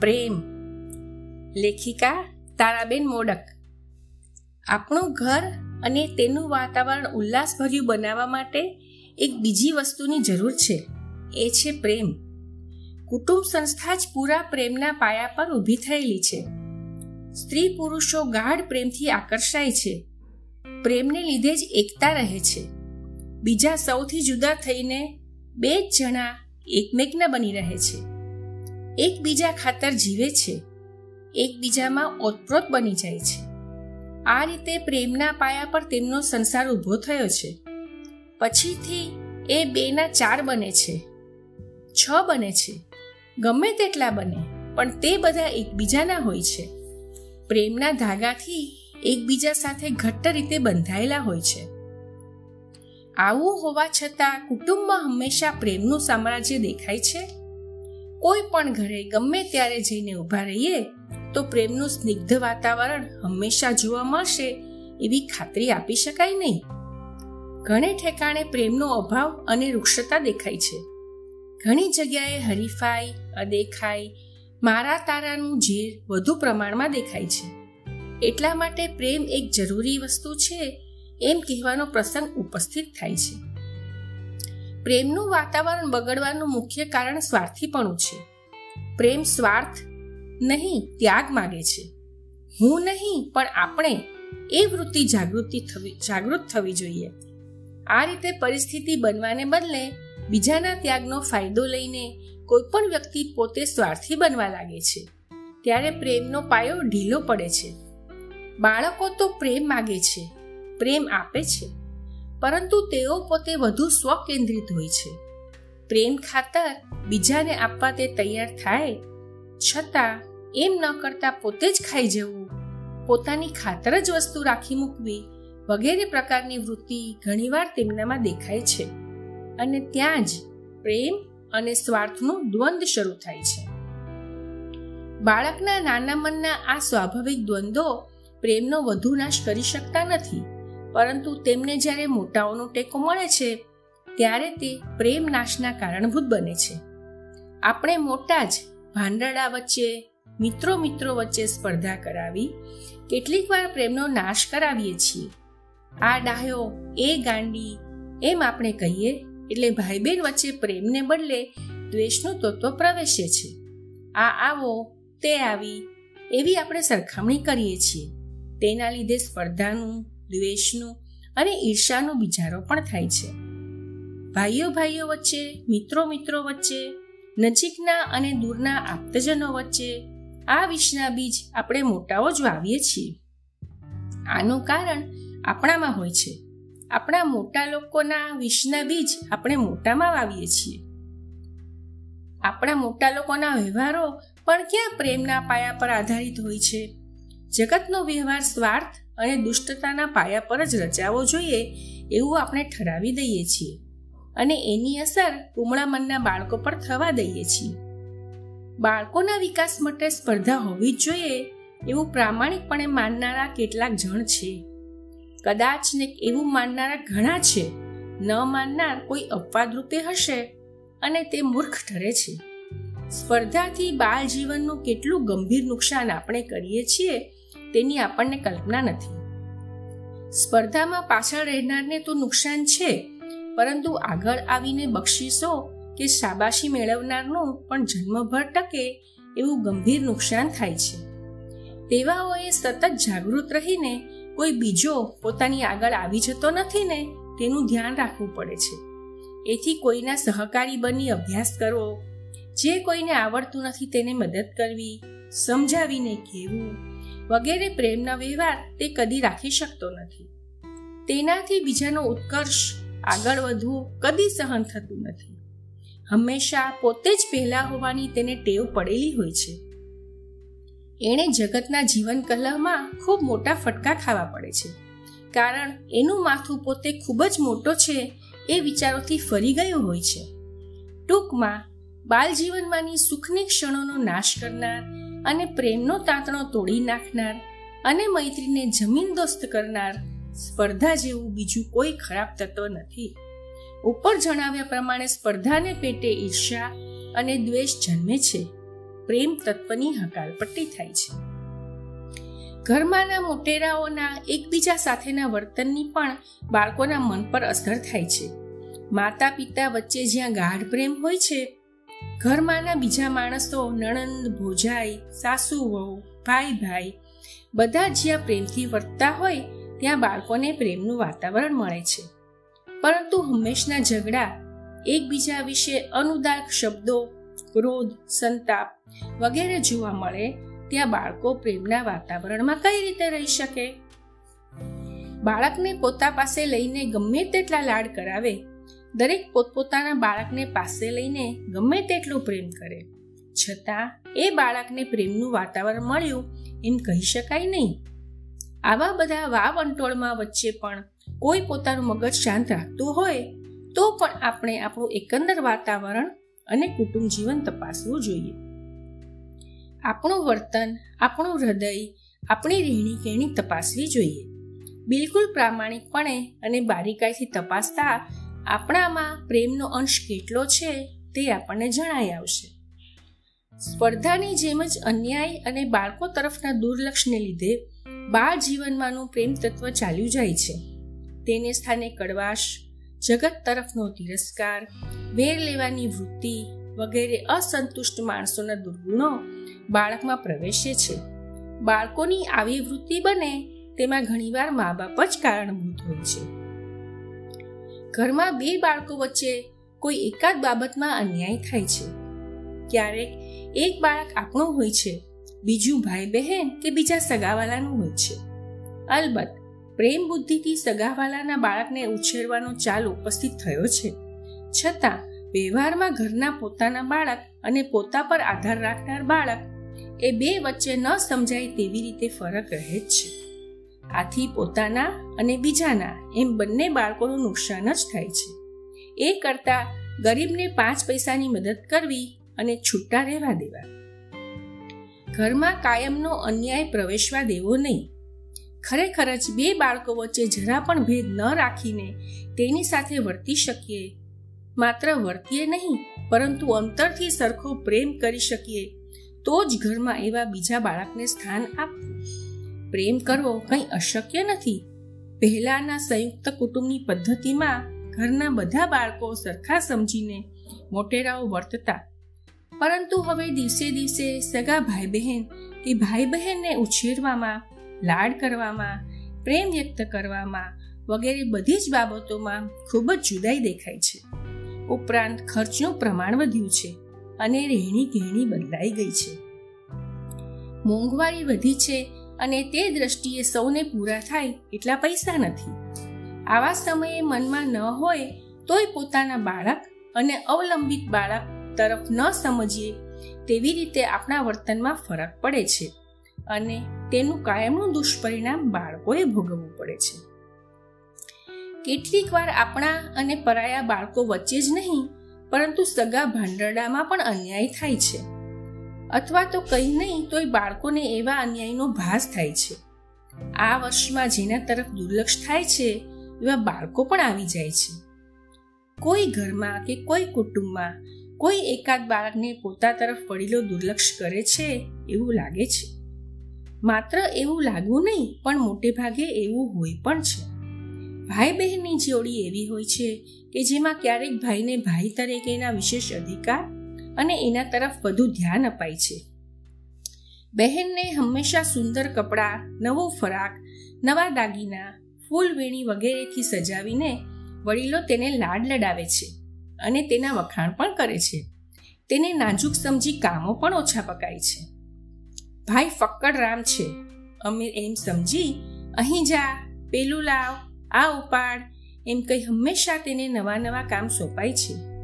પ્રેમ, લેખિકા તારાબેન મોડક. આપણું ઘર અને તેનું વાતાવરણ ઉલ્લાસભર્યું બનાવવા માટે એક બીજી વસ્તુની જરૂર છે. એ છે પ્રેમ. કુટુંબ સંસ્થા જ પૂરા પ્રેમના પાયા પર ઊભી થયેલી છે. સ્ત્રી પુરુષો ગાઢ પ્રેમથી આકર્ષાય છે. પ્રેમને લીધે જ એકતા રહે છે. બીજા સૌથી જુદા થઈને બે જ જણા એકમેકના બની રહે છે. એકબીજા ખાતર જીવે છે. એકબીજામાં ઓતપ્રોત બની જાય છે. આ રીતે પ્રેમના પાયા પર તેમનો સંસાર ઊભો થયો છે. પછીથી એ બેના ચાર બને છે. છ બને છે. ગમે તેટલા બને, પણ તે બધા એકબીજાના હોય છે. પ્રેમના ધાગાથી એકબીજા સાથે ઘટ્ટ રીતે બંધાયેલા હોય છે. આવું હોવા છતાં કુટુંબમાં હંમેશા પ્રેમનું સામ્રાજ્ય દેખાય છે. કોઈ પણ ઘરે ગમે ત્યારે જઈને ઊભા રહીએ, તો પ્રેમનું સ્નિગ્ધ વાતાવરણ હંમેશા જોવા મળશે એવી ખાતરી આપી શકાય નહીં. ઘણે ઠેકાણે પ્રેમનો અભાવ અને વૃક્ષતા દેખાય છે. ઘણી જગ્યાએ હરીફાઈ, અદેખાઈ મારા તારાનું ઝેર વધુ પ્રમાણમાં દેખાય છે. એટલા માટે પ્રેમ એક જરૂરી વસ્તુ છે એમ કહેવાનો પ્રસંગ ઉપસ્થિત થાય છે. પ્રેમનું વાતાવરણ બગડવાનું મુખ્ય કારણ સ્વાર્થીપણું છે. પ્રેમ સ્વાર્થ નહીં, ત્યાગ માગે છે. હું નહીં, પણ આપણે એ વૃત્તિ જાગૃતિ થવી, જાગૃત થવી જોઈએ. આ રીતે પરિસ્થિતિ બનવાને બદલે બીજાના ત્યાગનો ફાયદો લઈને કોઈ પણ વ્યક્તિ પોતે સ્વાર્થી બનવા લાગે છે. ત્યારે પ્રેમનો પાયો ઢીલો પડે છે. બાળકો તો પ્રેમ માગે છે. પ્રેમ આપે છે. પરંતુ તેઓ પોતે વધુ સ્વકેન્દ્રિત હોય છે. પ્રેમ ખાતર બીજાને આપવા તે તૈયાર થાય, છતાં એમ ન કરતા પોતે જ ખાઈ જવું, પોતાની ખાતર જ વસ્તુ રાખી મૂકવી વગેરે પ્રકારની વૃત્તિ ઘણીવાર તેમનામાં દેખાય છે. અને ત્યાં જ પ્રેમ અને સ્વાર્થનું દ્વંદ શરૂ થાય છે. બાળકના નાના મનના આ સ્વાભાવિક દ્વંદ્વો પ્રેમનો વધુ નાશ કરી શકતા નથી. પરંતુ તેમને જ્યારે મોટાઓનો ટેકો મળે છે, ત્યારે તે પ્રેમ નાશના કારણભૂત બને છે. આપણે મોટા જ ભાંડરડા વચ્ચે મિત્રો મિત્રો વચ્ચે સ્પર્ધા કરાવી, કેટલીક વાર પ્રેમનો નાશ કરાવીએ છીએ. આ ડાહ્યો, એ ગાંડી, એમ આપણે કહીએ, એટલે ભાઈ બહેન વચ્ચે પ્રેમને બદલે દ્વેષનું તત્વ પ્રવેશે છે. આ આવો, તે આવી, એવી આપણે સરખામણી કરીએ છીએ. તેના લીધે સ્પર્ધાનું દ્વેષનું અને ઈર્ષાનો બિજારો પણ થાય છે. ભાઈઓ ભાઈઓ વચ્ચે મિત્રો મિત્રો વચ્ચે, નજીકના અને દૂરના આપ્તજનો વચ્ચે, આ વિષના બીજ આપણે મોટાઓ જ વાવીએ છીએ. આનું કારણ આપણામાં હોય છે. આપણા મોટા લોકોના વિષના બીજ આપણે મોટામાં વાવીએ છીએ. આપણા મોટા લોકોના વ્યવહારો પણ ક્યાં પ્રેમના પાયા પર આધારિત હોય છે? જગતનો વ્યવહાર સ્વાર્થ અને દુષ્ટતાના પાયા પર જ રચાવો જોઈએ એવું આપણે ઠરાવી દઈએ છીએ. અને એની અસર કુમળા મનના બાળકો પર થવા દઈએ છીએ. બાળકોના વિકાસ માટે સ્પર્ધા હોવી જ જોઈએ એવું પ્રામાણિકપણે માનનારા કેટલાક જણ છે. કદાચ ને એવું માનનારા ઘણા છે. ન માનનાર કોઈ અપવાદ રૂપે હશે અને તે મૂર્ખ ઠરે છે. સ્પર્ધાથી બાળ જીવનનું કેટલું ગંભીર નુકસાન આપણે કરીએ છીએ તેની આપણને કલ્પના નથી. સ્પર્ધામાં પાછળ રહેનારને તો નુકસાન છે, પરંતુ આગળ આવીને બક્ષિસો કે શાબાશી મેળવનારનું પણ જન્મભર ટકે એવું ગંભીર નુકસાન થાય છે. તેવાઓએ સતત જાગૃત રહીને કોઈ બીજો પોતાની આગળ આવી જતો નથી ને તેનું ધ્યાન રાખવું પડે છે. એથી કોઈના સહકારી બની અભ્યાસ કરવો, જે કોઈને આવડતું નથી તેને મદદ કરવી, સમજાવીને કહેવું વગેરે પ્રેમના વ્યવહાર તે કદી રાખી શકતો નથી. તેનાથી બીજાનો ઉત્કર્ષ, આગળ વધવું કદી સહન થતું નથી. હંમેશા પોતે જ પહેલા હોવાની તેને ટેવ પડેલી હોય છે. એણે જગતના જીવન કલહમાં ખૂબ મોટા ફટકા ખાવા પડે છે. કારણ એનું માથું પોતે ખૂબ જ મોટો છે એ વિચારોથી ફરી ગયો હોય છે. ટૂંકમાં બાલ જીવનમાંની સુખની ક્ષણોનો નાશ કરનાર અને પ્રેમનો તાંતણો તોડી નાખનાર અને મૈત્રીને જમીન દોસ્ત કરનાર સ્પર્ધા જેવું બીજું કોઈ ખરાબ તત્વ નથી. ઉપર જણાવ્યા પ્રમાણે સ્પર્ધાને પેટે ઈર્ષા અને દ્વેષ જન્મે છે. પ્રેમ તત્વની હકાલપટ્ટી થાય છે. ઘરમાંના મોટેરાઓના એકબીજા સાથેના વર્તનની પણ બાળકોના મન પર અસર થાય છે. માતા પિતા વચ્ચે જ્યાં ગાઢ પ્રેમ હોય છે ઘરમાંના બીજા માણસો, નણંદ, ભોજાઈ, સાસુ, વહુ, ભાઈ ભાઈ, બધા જ્યાં પ્રેમથી વર્તતા હોય, ત્યાં બાળકોને પ્રેમનું વાતાવરણ મળે છે. પરંતુ હંમેશના ઝઘડા, એકબીજા વિશે અનુદાક શબ્દો, ક્રોધ, સંતાપ વગેરે જોવા મળે, ત્યાં બાળકો પ્રેમના વાતાવરણમાં કઈ રીતે રહી શકે? બાળકને પોતા પાસે લઈને ગમે તેટલા લાડ કરાવે દરેક પોતપોતાના બાળકને પાસે લઈને ગમે તેટલું પ્રેમ કરે. છતાં એ બાળકને પ્રેમનું વાતાવરણ મળ્યું એમ કહી શકાય નહીં. આવા બધા વાવ અંટોળમાં વચ્ચે પણ કોઈ પોતાનું મગજ શાંત રાખતું હોય, તો પણ આપણે આપણું એકંદર વાતાવરણ અને કુટુંબ જીવન તપાસવું જોઈએ. આપણું વર્તન, આપણું હૃદય, આપણી રહેણી કહેણી તપાસવી જોઈએ. બિલકુલ પ્રામાણિકપણે અને બારીકાઈથી તપાસતા આપણામાં પ્રેમનો અંશ કેટલો છે તે આપણને જણાઈ આવશે. સ્પર્ધાની જેમ જ અન્યાય અને બાળકો તરફના દુર્લક્ષને લીધે બાળ જીવનમાંનું પ્રેમ તત્વ ચાલ્યું જાય છે. તેને સ્થાને કડવાશ, જગત તરફનો તિરસ્કાર, વેર લેવાની વૃત્તિ વગેરે અસંતુષ્ટ માણસોના દુર્ગુણો બાળકમાં પ્રવેશે છે. બાળકોની આવી વૃત્તિ બને તેમાં ઘણીવાર મા બાપ જ કારણભૂત હોય છે. ઘરમાં બે બાળકો વચ્ચે કોઈ એકાદ બાબતમાં અન્યાય થાય છે. ક્યારેક એક બાળક આપણું હોય છે, બીજું ભાઈ બહેન કે બીજા સગાવાલાનું હોય છે. અલબત્ત, પ્રેમ બુદ્ધિથી સગાવાલાના બાળકને ઉછેરવાનો ચાલ ઉપસ્થિત થયો છે. છતાં, વ્યવહારમાં ઘરના પોતાના બાળક અને પોતા પર આધાર રાખનાર બાળક એ બે વચ્ચે ન સમજાય તેવી રીતે ફરક રહે જ છે. આથી પોતાના અને બીજાના એમ બંને બાળકોનું નુકસાન જ થાય છે. એ કરતાં ગરીબને પાંચ પૈસાની મદદ કરવી અને છૂટા રહેવા દેવા. ઘરમાં કાયમનો અન્યાય પ્રવેશવા દેવો નહીં. ખરેખર જ બે બાળકો વચ્ચે જરા પણ ભેદ ન રાખીને તેની સાથે વર્તી શકીએ. માત્ર વર્તીએ નહીં, પરંતુ અંતરથી સરખો પ્રેમ કરી શકીએ તો જ ઘરમાં એવા બીજા બાળકને સ્થાન આપવું. પ્રેમ કરવો કંઈ અશક્ય નથી. પહેલાના સંયુક્ત કુટુંબની પદ્ધતિમાં ઘરના બધા બાળકો સરખા સમજીને મોટેરાઓ વર્તતા. પરંતુ હવે દિવસે દિવસે સગા ભાઈ બહેન કે ભાઈ બહેનને ઉછેરવામાં, લાડ કરવામાં, પ્રેમ વ્યક્ત કરવામાં વગેરે બધી જ બાબતોમાં ખૂબ જ જુદાઈ દેખાય છે. ઉપરાંત ખર્ચનું પ્રમાણ વધ્યું છે અને રહેણી કહેણી બદલાઈ ગઈ છે. મોંઘવારી વધી છે અને તે દ્રષ્ટિએ સૌને પૂરા થાય એટલા પૈસા નથી. આવા સમયે મનમાં ન હોય તોય પોતાના બાળક અને અવલંબિત બાળક તરફ ન સમજીએ તેવી રીતે આપણા વર્તનમાં ફરક પડે છે અને તેનું કાયમનું દુષ્પરિણામ બાળકોએ ભોગવવું પડે છે. કેટલીક વાર આપણા અને પરાયા બાળકો વચ્ચે જ નહીં, પરંતુ સગા ભાંડરડામાં પણ અન્યાય થાય છે. અથવા તો કંઈ નહીં, તોય બાળકોને એવા અન્યાયનો ભાસ થાય છે. આ વર્ષમાં જેના તરફ દુર્લક્ષ થાય છે, એવા બાળકો પણ આવી જાય છે. કોઈ ઘરમાં કે કોઈ કુટુંબમાં કોઈ એકાદ બાળકને પોતા તરફ વડીલો દુર્લક્ષ કરે છે, એવું લાગે છે. માત્ર એવું લાગવું નહીં, પણ મોટે ભાગે એવું હોય પણ છે. ભાઈ બહેનની જોડી એવી હોય છે કે જેમાં ક્યારેક ભાઈને ભાઈ તરીકેના વિશેષ અધિકાર અને એના તરફ વધુ ધ્યાન અપાય છે. બહેનને હંમેશા સુંદર કપડાં, નવો ફરાક, નવા દાગીના, ફૂલ વેણી વગેરેથી સજાવીને વડીલો તેને લાડ લડાવે છે અને તેના વખાણ પણ કરે છે. તેને નાજુક સમજી કામો પણ ઓછા પકાય છે. ભાઈ, ફક્કડ રામ છે. અમે એમ સમજી, અહીં જા, પેલું લાવ, આ ઉપાડ. એમ કહી હંમેશા તેને નવા નવા કામ સોંપાય છે.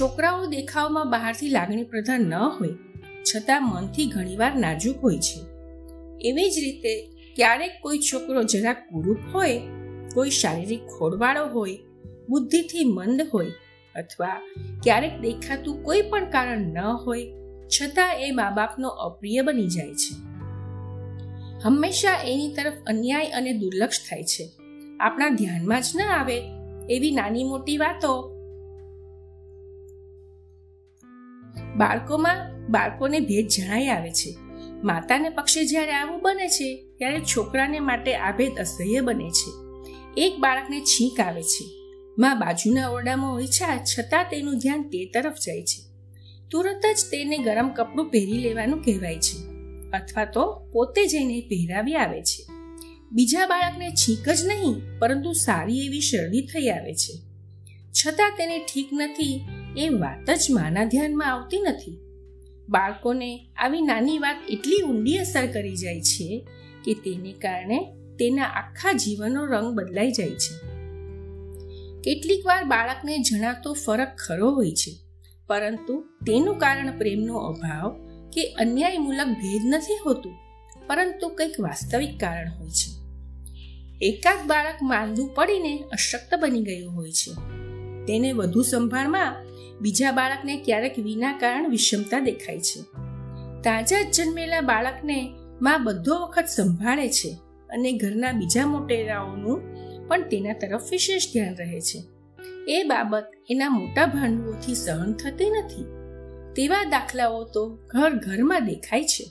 છોકરાઓ દેખાવમાં બહારથી લાગણી પ્રધાન ન હોય, છતાં મનથી ઘણીવાર નાજુક હોય છે. એવી જ રીતે, ક્યારેક કોઈ છોકરો જરાક કુરૂપ હોય, કોઈ શારીરિક ખોડવાળો હોય, બુદ્ધિથી મંદ હોય, અથવા ક્યારેક દેખાતું કોઈ પણ કારણ ન હોય, છતાં એ મા બાપનો અપ્રિય બની જાય છે. હંમેશા એની તરફ અન્યાય અને દુર્લક્ષ થાય છે. આપણા ધ્યાનમાં જ ન આવે એવી નાની મોટી વાતો બાળકોમાં બાળકોને ભેદ જણાઈ આવે છે. માતાને પક્ષે જ્યારે આવું બને છે, ત્યારે છોકરાને માટે આ ભેદ અસહ્ય બને છે. એક બાળકને છીંક આવે છે. માં બાજુના ઓરડામાં હોય છે છતાં તેનું ધ્યાન તે તરફ જાય છે. તુરત જ તેને ગરમ કપડું પહેરી લેવાનું કહેવાય છે, અથવા તો પોતે જઈને પહેરાવી આવે છે. બીજા બાળકને છીંક જ નહીં, પરંતુ સારી એવી શરદી થઈ આવે છે. છતાં તેને ઠીક નથી એ વાત જ માના ધ્યાનમાં આવતી નથી. બાળકોને આવી નાની વાત એટલી ઊંડી અસર કરી જાય છે કે તેને કારણે તેના આખા જીવનનો રંગ બદલાઈ જાય છે. કેટલીક વાર બાળકને જણાતો ફરક ખરો હોય છે, પરંતુ તેનું કારણ પ્રેમનો અભાવ કે અન્યાયમૂલક ભેદ નથી હોતું, પરંતુ કંઈક વાસ્તવિક કારણ હોય છે. એકાદ બાળક માંદું પડીને અશક્ત બની ગયું હોય છે. તેને વધુ સંભાળમાં બીજા બાળકને ક્યારેક વિના કારણ વિષમતા દેખાય છે. તાજા જન્મેલા બાળકને માં બધો વખત સંભાળે છે અને ઘરના બીજા મોટેરાઓનું પણ તેના તરફ વિશેષ ધ્યાન રહે છે. એ બાબત એના મોટા ભાંડુઓથી સહન થતી નથી. તેવા દાખલાઓ તો ઘર ઘરમાં દેખાય છે.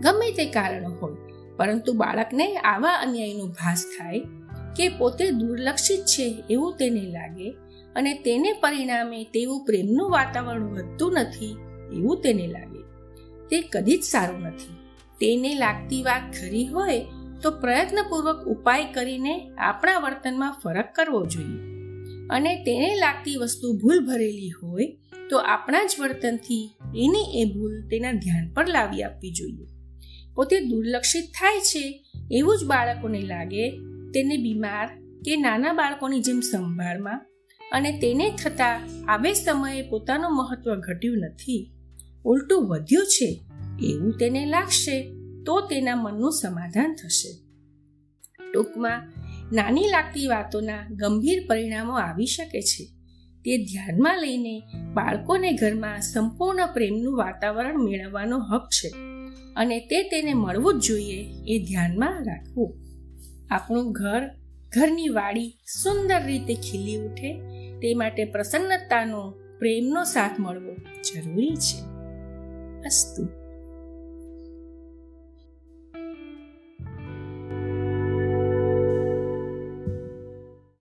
ગમે તે કારણો હોય, પરંતુ બાળકને આવા અન્યાયનો ભાસ થાય કે પોતે દુર્લક્ષિત છે એવું તેને લાગે અને તેને પરિણામે તેવું પ્રેમનું વાતાવરણ વધતું નથી એવું તેને લાગે. તે કદી જ સારું નથી. તેને લાગતી વાત ખરી હોય તો પ્રયત્નપૂર્વક ઉપાય કરીને આપણા વર્તનમાં ફરક કરવો જોઈએ. અને તેને લાગતી વસ્તુ ભૂલ ભરેલી હોય તો આપણા જ વર્તનથી એની એ ભૂલ તેના ધ્યાન પર લાવી આપવી જોઈએ. પોતે દુર્લક્ષિત થાય છે એવું જ બાળકોને લાગે, તેને બીમાર કે નાના બાળકોની જેમ સંભાળમાં અને તેને થતા આવે સમયે પોતાનું મહત્વ ઘટ્યું નથી. ઉલટું વધ્યું છે, એવું તેને લાગશે, તો તેના મનનું સમાધાન થશે. ટૂંકમાં, નાની લાગતી વાતોના ગંભીર પરિણામો આવી શકે છે. તે ધ્યાનમાં લઈને બાળકોને ઘરમાં સંપૂર્ણ પ્રેમનું વાતાવરણ મેળવવાનો હક છે અને તે તેને મળવું જ જોઈએ એ ધ્યાનમાં રાખવું. આપણું ઘર, ઘરની વાડી સુંદર રીતે ખીલી ઉઠે તે માટે પ્રસન્નતાનો પ્રેમનો સાથ મળવો જરૂરી છે. અસ્તુ.